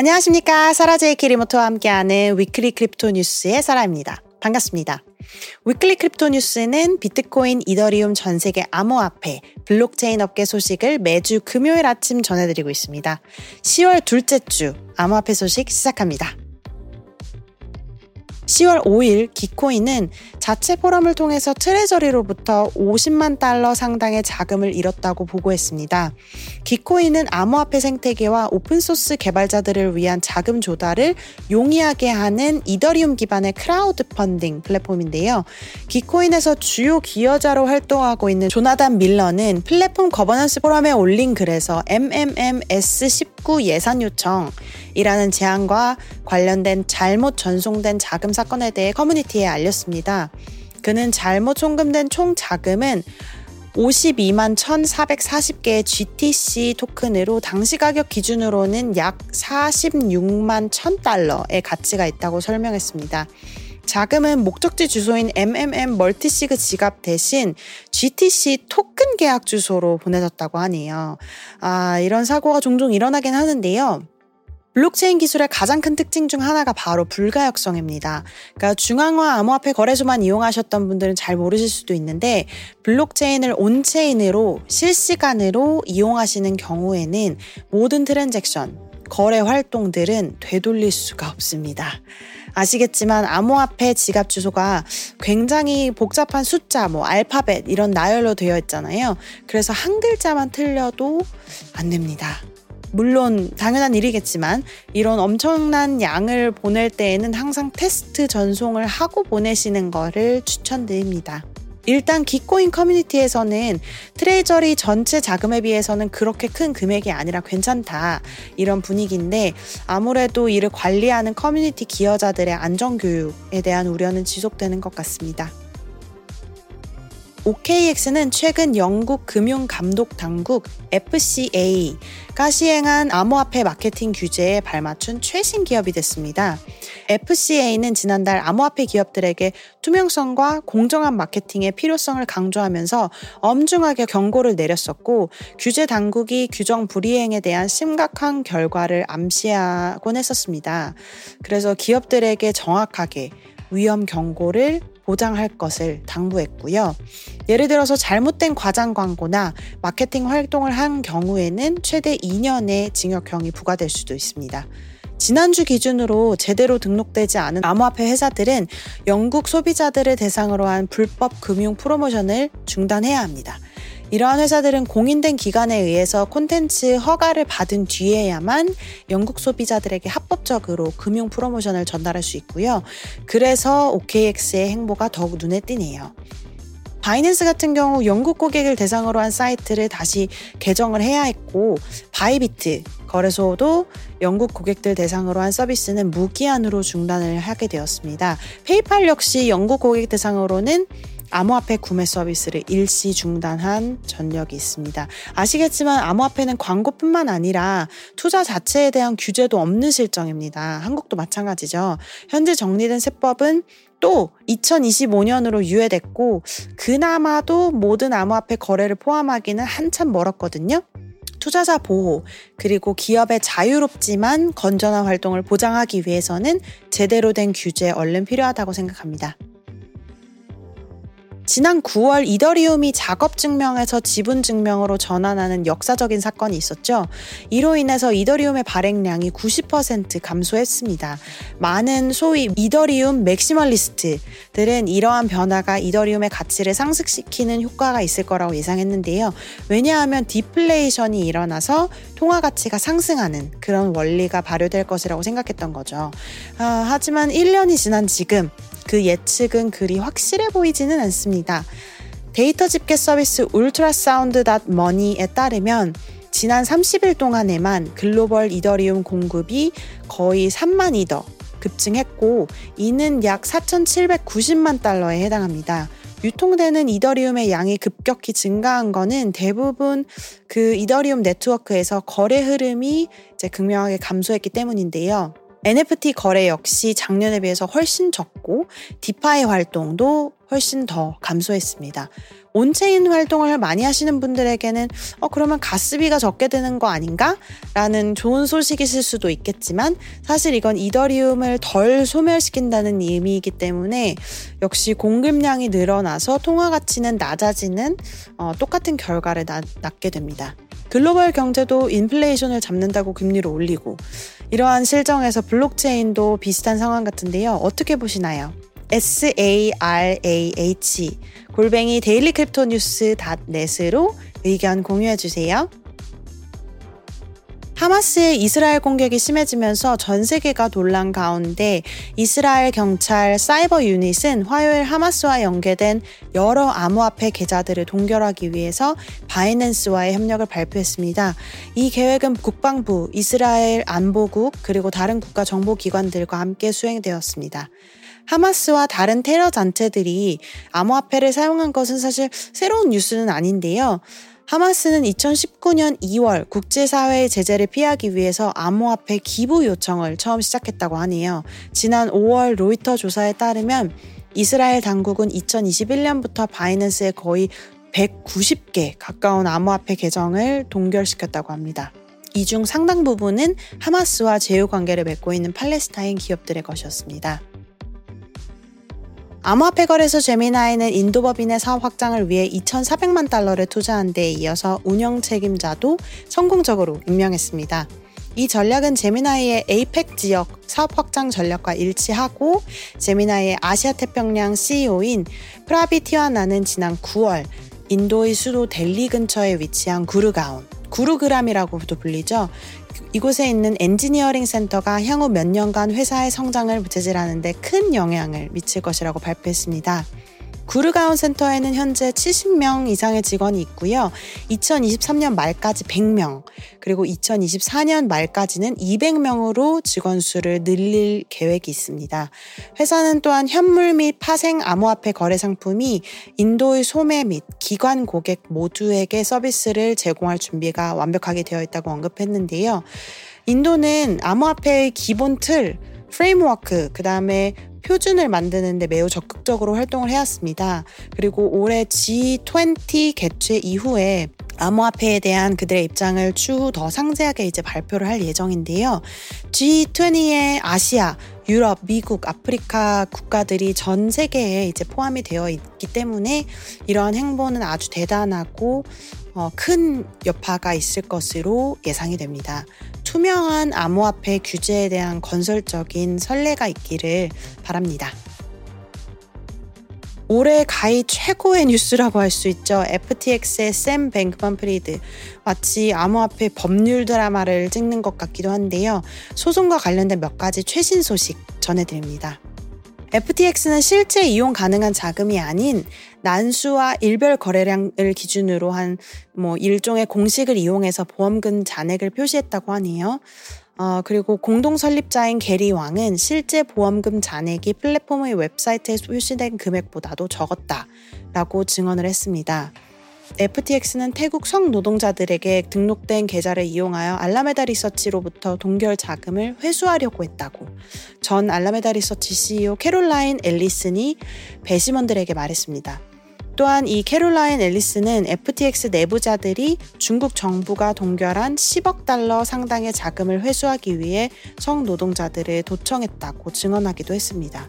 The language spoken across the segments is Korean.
안녕하십니까. 사라제이 키 리모트와 함께하는 Weekly Crypto 뉴스의 사라입니다. 반갑습니다. Weekly Crypto 뉴스는 비트코인, 이더리움 전 세계 암호화폐, 블록체인 업계 소식을 매주 금요일 아침 전해드리고 있습니다. 10월 둘째 주 암호화폐 소식 시작합니다. 10월 5일 깃코인은 자체 포럼을 통해서 treasury로부터 50만 달러 상당의 자금을 잃었다고 보고했습니다. 깃코인은 암호화폐 생태계와 오픈소스 개발자들을 위한 자금 조달을 용이하게 하는 이더리움 기반의 크라우드 펀딩 플랫폼인데요. 깃코인에서 주요 기여자로 활동하고 있는 조나단 밀러는 플랫폼 거버넌스 포럼에 올린 글에서 MMMS19 예산 요청이라는 제안과 관련된 잘못 전송된 자금 사건에 대해 커뮤니티에 알렸습니다. 그는 잘못 송금된 총 자금은 52만 1,440개의 GTC 토큰으로 당시 가격 기준으로는 약 46만 1,000달러의 가치가 있다고 설명했습니다. 자금은 목적지 주소인 MMM 멀티시그 지갑 대신 GTC 토큰 계약 주소로 보내졌다고 하네요. 아, 이런 사고가 종종 일어나긴 하는데요. 블록체인 기술의 가장 큰 특징 중 하나가 바로 불가역성입니다. 그러니까 중앙화 암호화폐 거래소만 이용하셨던 분들은 잘 모르실 수도 있는데 블록체인을 on-chain으로 실시간으로 이용하시는 경우에는 모든 transaction, 거래 활동들은 되돌릴 수가 없습니다. 아시겠지만 암호화폐 지갑 주소가 굉장히 복잡한 숫자, 뭐 알파벳 이런 나열로 되어 있잖아요. 그래서 한 글자만 틀려도 안 됩니다. 물론 당연한 일이겠지만 이런 엄청난 양을 보낼 때에는 항상 테스트 전송을 하고 보내시는 것을 추천드립니다. 일단 깃코인 커뮤니티에서는 treasury 전체 자금에 비해서는 그렇게 큰 금액이 아니라 괜찮다 이런 분위기인데 아무래도 이를 관리하는 커뮤니티 기여자들의 안전교육에 대한 우려는 지속되는 것 같습니다. OKX는 최근 영국 금융감독 당국 FCA가 시행한 암호화폐 마케팅 규제에 발맞춘 최신 기업이 됐습니다. FCA는 지난달 암호화폐 기업들에게 투명성과 공정한 마케팅의 필요성을 강조하면서 엄중하게 경고를 내렸었고 규제 당국이 규정 불이행에 대한 심각한 결과를 암시하곤 했었습니다. 그래서 기업들에게 정확하게 위험 경고를 보장할 것을 당부했고요. 예를 들어서 잘못된 과장 광고나 마케팅 활동을 한 경우에는 최대 2년의 징역형이 부과될 수도 있습니다. 지난주 기준으로 제대로 등록되지 않은 암호화폐 회사들은 영국 소비자들을 대상으로 한 불법 금융 프로모션을 중단해야 합니다. 이러한 회사들은 공인된 기관에 의해서 콘텐츠 허가를 받은 뒤에야만 영국 소비자들에게 합법적으로 금융 프로모션을 전달할 수 있고요. 그래서 OKX의 행보가 더욱 눈에 띄네요. 바이낸스 같은 경우 영국 고객을 대상으로 한 사이트를 다시 개정을 해야 했고 바이비트 거래소도 영국 고객들 대상으로 한 서비스는 무기한으로 중단을 하게 되었습니다. 페이팔 역시 영국 고객 대상으로는 암호화폐 구매 서비스를 일시 중단한 전력이 있습니다. 아시겠지만 암호화폐는 광고뿐만 아니라 투자 자체에 대한 규제도 없는 실정입니다. 한국도 마찬가지죠. 현재 정리된 세법은 또 2025년으로 유예됐고 그나마도 모든 암호화폐 거래를 포함하기는 한참 멀었거든요. 투자자 보호, 그리고 기업의 자유롭지만 건전한 활동을 보장하기 위해서는 제대로 된 규제 얼른 필요하다고 생각합니다. 지난 9월 이더리움이 작업 증명에서 지분 증명으로 전환하는 역사적인 사건이 있었죠. 이로 인해서 이더리움의 발행량이 90% 감소했습니다. 많은 소위 이더리움 maximalist들은 이러한 변화가 이더리움의 가치를 상승시키는 효과가 있을 거라고 예상했는데요. 왜냐하면 디플레이션이 일어나서 통화 가치가 상승하는 그런 원리가 발효될 것이라고 생각했던 거죠. 아, 하지만 1년이 지난 지금 그 예측은 그리 확실해 보이지는 않습니다. 데이터 집계 서비스 ultrasound.money에 따르면 지난 30일 동안에만 글로벌 이더리움 공급이 거의 3만 이더 급증했고 이는 약 4,790만 달러에 해당합니다. 유통되는 이더리움의 양이 급격히 증가한 거는 대부분 그 이더리움 네트워크에서 거래 흐름이 이제 극명하게 감소했기 때문인데요. NFT 거래 역시 작년에 비해서 훨씬 적고 DeFi 활동도 훨씬 더 감소했습니다. on-chain 활동을 많이 하시는 분들에게는 어 그러면 가스비가 적게 드는 거 아닌가? 라는 좋은 소식이실 수도 있겠지만 사실 이건 이더리움을 덜 소멸시킨다는 의미이기 때문에 역시 공급량이 늘어나서 통화 가치는 낮아지는 어, 똑같은 결과를 나, 낳게 됩니다. 글로벌 경제도 인플레이션을 잡는다고 금리를 올리고 이러한 실정에서 블록체인도 비슷한 상황 같은데요. 어떻게 보시나요? sarah 골뱅이 daily crypto news dot net으로 의견 공유해 주세요. 하마스의 이스라엘 공격이 심해지면서 전 세계가 논란 가운데 이스라엘 경찰 사이버 유닛은 화요일 하마스와 연계된 여러 암호화폐 계좌들을 동결하기 위해서 바이낸스와의 협력을 발표했습니다. 이 계획은 국방부, 이스라엘 안보국, 그리고 다른 국가 정보기관들과 함께 수행되었습니다. 하마스와 다른 테러 단체들이 암호화폐를 사용한 것은 사실 새로운 뉴스는 아닌데요. 하마스는 2019년 2월 국제사회의 제재를 피하기 위해서 암호화폐 기부 요청을 처음 시작했다고 하네요. 지난 5월 로이터 조사에 따르면 이스라엘 당국은 2021년부터 바이낸스에 거의 190개 가까운 암호화폐 계정을 동결시켰다고 합니다. 이 중 상당 부분은 하마스와 제휴 관계를 맺고 있는 팔레스타인 기업들의 것이었습니다. 암호화폐 거래소 제미나이는 인도 법인의 사업 확장을 위해 2,400만 달러를 투자한 데 이어서 운영 책임자도 성공적으로 임명했습니다. 이 전략은 제미나이의 APAC 지역 사업 확장 전략과 일치하고 제미나이의 아시아 태평양 CEO인 프라비 티와나는 지난 9월 인도의 수도 델리 근처에 위치한 구르가온, 구르그람이라고도 불리죠. 이곳에 있는 엔지니어링 센터가 향후 몇 년간 회사의 성장을 부채질하는 데 큰 영향을 미칠 것이라고 발표했습니다. 구르가운 센터에는 현재 70명 이상의 직원이 있고요. 2023년 말까지 100명, 그리고 2024년 말까지는 200명으로 직원 수를 늘릴 계획이 있습니다. 회사는 또한 현물 및 파생 암호화폐 거래 상품이 인도의 소매 및 기관 고객 모두에게 서비스를 제공할 준비가 완벽하게 되어 있다고 언급했는데요. 인도는 암호화폐의 기본 틀, 프레임워크, 그 다음에 표준을 만드는데 매우 적극적으로 활동을 해왔습니다. 그리고 올해 G20 개최 이후에 암호화폐에 대한 그들의 입장을 추후 더 상세하게 이제 발표를 할 예정인데요. G20의 아시아, 유럽, 미국, 아프리카 국가들이 전 세계에 이제 포함이 되어 있기 때문에 이러한 행보는 아주 대단하고 어, 큰 여파가 있을 것으로 예상이 됩니다. 투명한 암호화폐 규제에 대한 건설적인 선례가 있기를 바랍니다. 올해 가히 최고의 뉴스라고 할 수 있죠. FTX의 샘 뱅크만 프리드. 마치 암호화폐 법률 드라마를 찍는 것 같기도 한데요. 소송과 관련된 몇 가지 최신 소식 전해드립니다. FTX는 실제 이용 가능한 자금이 아닌 난수와 일별 거래량을 기준으로 한 뭐 일종의 공식을 이용해서 보험금 잔액을 표시했다고 하네요. 어, 그리고 공동 설립자인 게리 왕은 실제 보험금 잔액이 플랫폼의 웹사이트에 표시된 금액보다도 적었다라고 증언을 했습니다. FTX는 태국 성 노동자들에게 등록된 계좌를 이용하여 알라메다 리서치로부터 동결 자금을 회수하려고 했다고 전 알라메다 리서치 CEO 캐롤라인 앨리슨이 배심원들에게 말했습니다. 또한 이 캐롤라인 앨리스는 FTX 내부자들이 중국 정부가 동결한 10억 달러 상당의 자금을 회수하기 위해 성노동자들을 도청했다고 증언하기도 했습니다.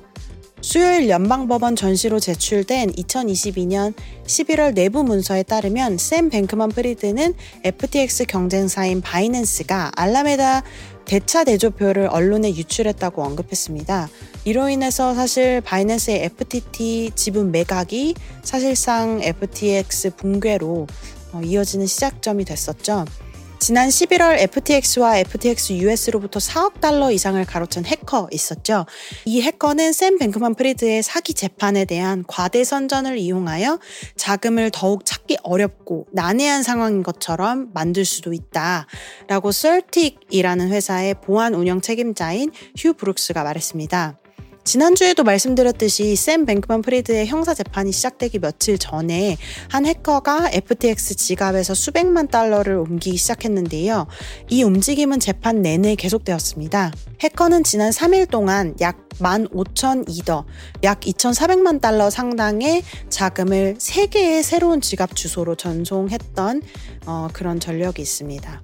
수요일 연방법원 전시로 제출된 2022년 11월 내부 문서에 따르면 샘 뱅크먼 프리드는 FTX 경쟁사인 바이낸스가 알라메다 대차 대조표를 언론에 유출했다고 언급했습니다. 이로 인해서 사실 바이낸스의 FTT 지분 매각이 사실상 FTX 붕괴로 어, 이어지는 시작점이 됐었죠. 지난 11월 FTX와 FTX US로부터 4억 달러 이상을 가로챈 해커 있었죠. 이 해커는 샘 뱅크만 프리드의 사기 재판에 대한 과대 선전을 이용하여 자금을 더욱 찾기 어렵고 난해한 상황인 것처럼 만들 수도 있다. 라고 CertiK이라는 회사의 보안 운영 책임자인 휴 브룩스가 말했습니다. 지난주에도 말씀드렸듯이 샘 뱅크만 프리드의 형사 재판이 시작되기 며칠 전에 한 해커가 FTX 지갑에서 수백만 달러를 옮기기 시작했는데요. 이 움직임은 재판 내내 계속되었습니다. 해커는 지난 3일 동안 약 15,002더, 약 2,400만 달러 상당의 자금을 3개의 새로운 지갑 주소로 전송했던 어, 그런 전력이 있습니다.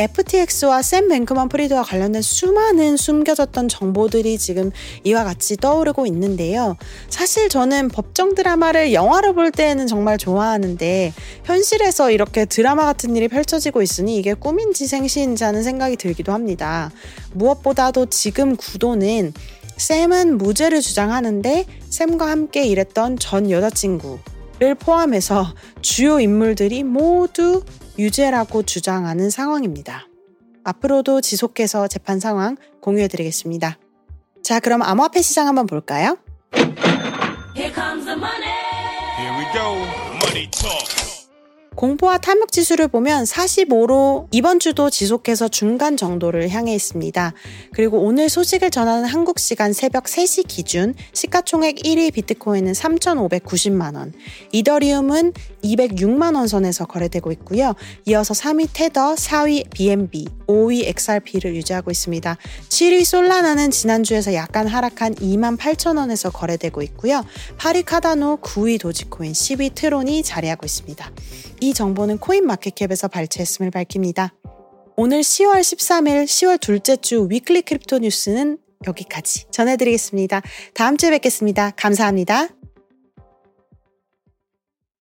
FTX와 샘 뱅크만 프리드와 관련된 수많은 숨겨졌던 정보들이 지금 이와 같이 떠오르고 있는데요. 사실 저는 법정 드라마를 영화로 볼 때는 정말 좋아하는데 현실에서 이렇게 드라마 같은 일이 펼쳐지고 있으니 이게 꿈인지 생시인지 하는 생각이 들기도 합니다. 무엇보다도 지금 구도는 샘은 무죄를 주장하는데 샘과 함께 일했던 전 여자친구 를 포함해서 주요 인물들이 모두 유죄라고 주장하는 상황입니다. 앞으로도 지속해서 재판 상황 공유해 드리겠습니다. 자, 그럼 암호화폐 시장 한번 볼까요? Here comes the money. Here we go. Money talk. 공포와 탐욕 지수를 보면 45로 이번 주도 지속해서 중간 정도를 향해 있습니다. 그리고 오늘 소식을 전하는 한국 시간 새벽 3시 기준 시가총액 1위 비트코인은 3,590만 원, 이더리움은 206만 원 선에서 거래되고 있고요. 이어서 3위 테더, 4위 BNB, 5위 XRP를 유지하고 있습니다. 7위 솔라나는 지난주에서 약간 하락한 2만 8천 원에서 거래되고 있고요. 8위 카다노, 9위 도지코인, 10위 트론이 자리하고 있습니다. 이 정보는 코인마켓캡에서 발췌했음을 밝힙니다. 오늘 10월 13일 10월 둘째 주 weekly crypto news는 여기까지 전해드리겠습니다. 다음 주에 뵙겠습니다. 감사합니다.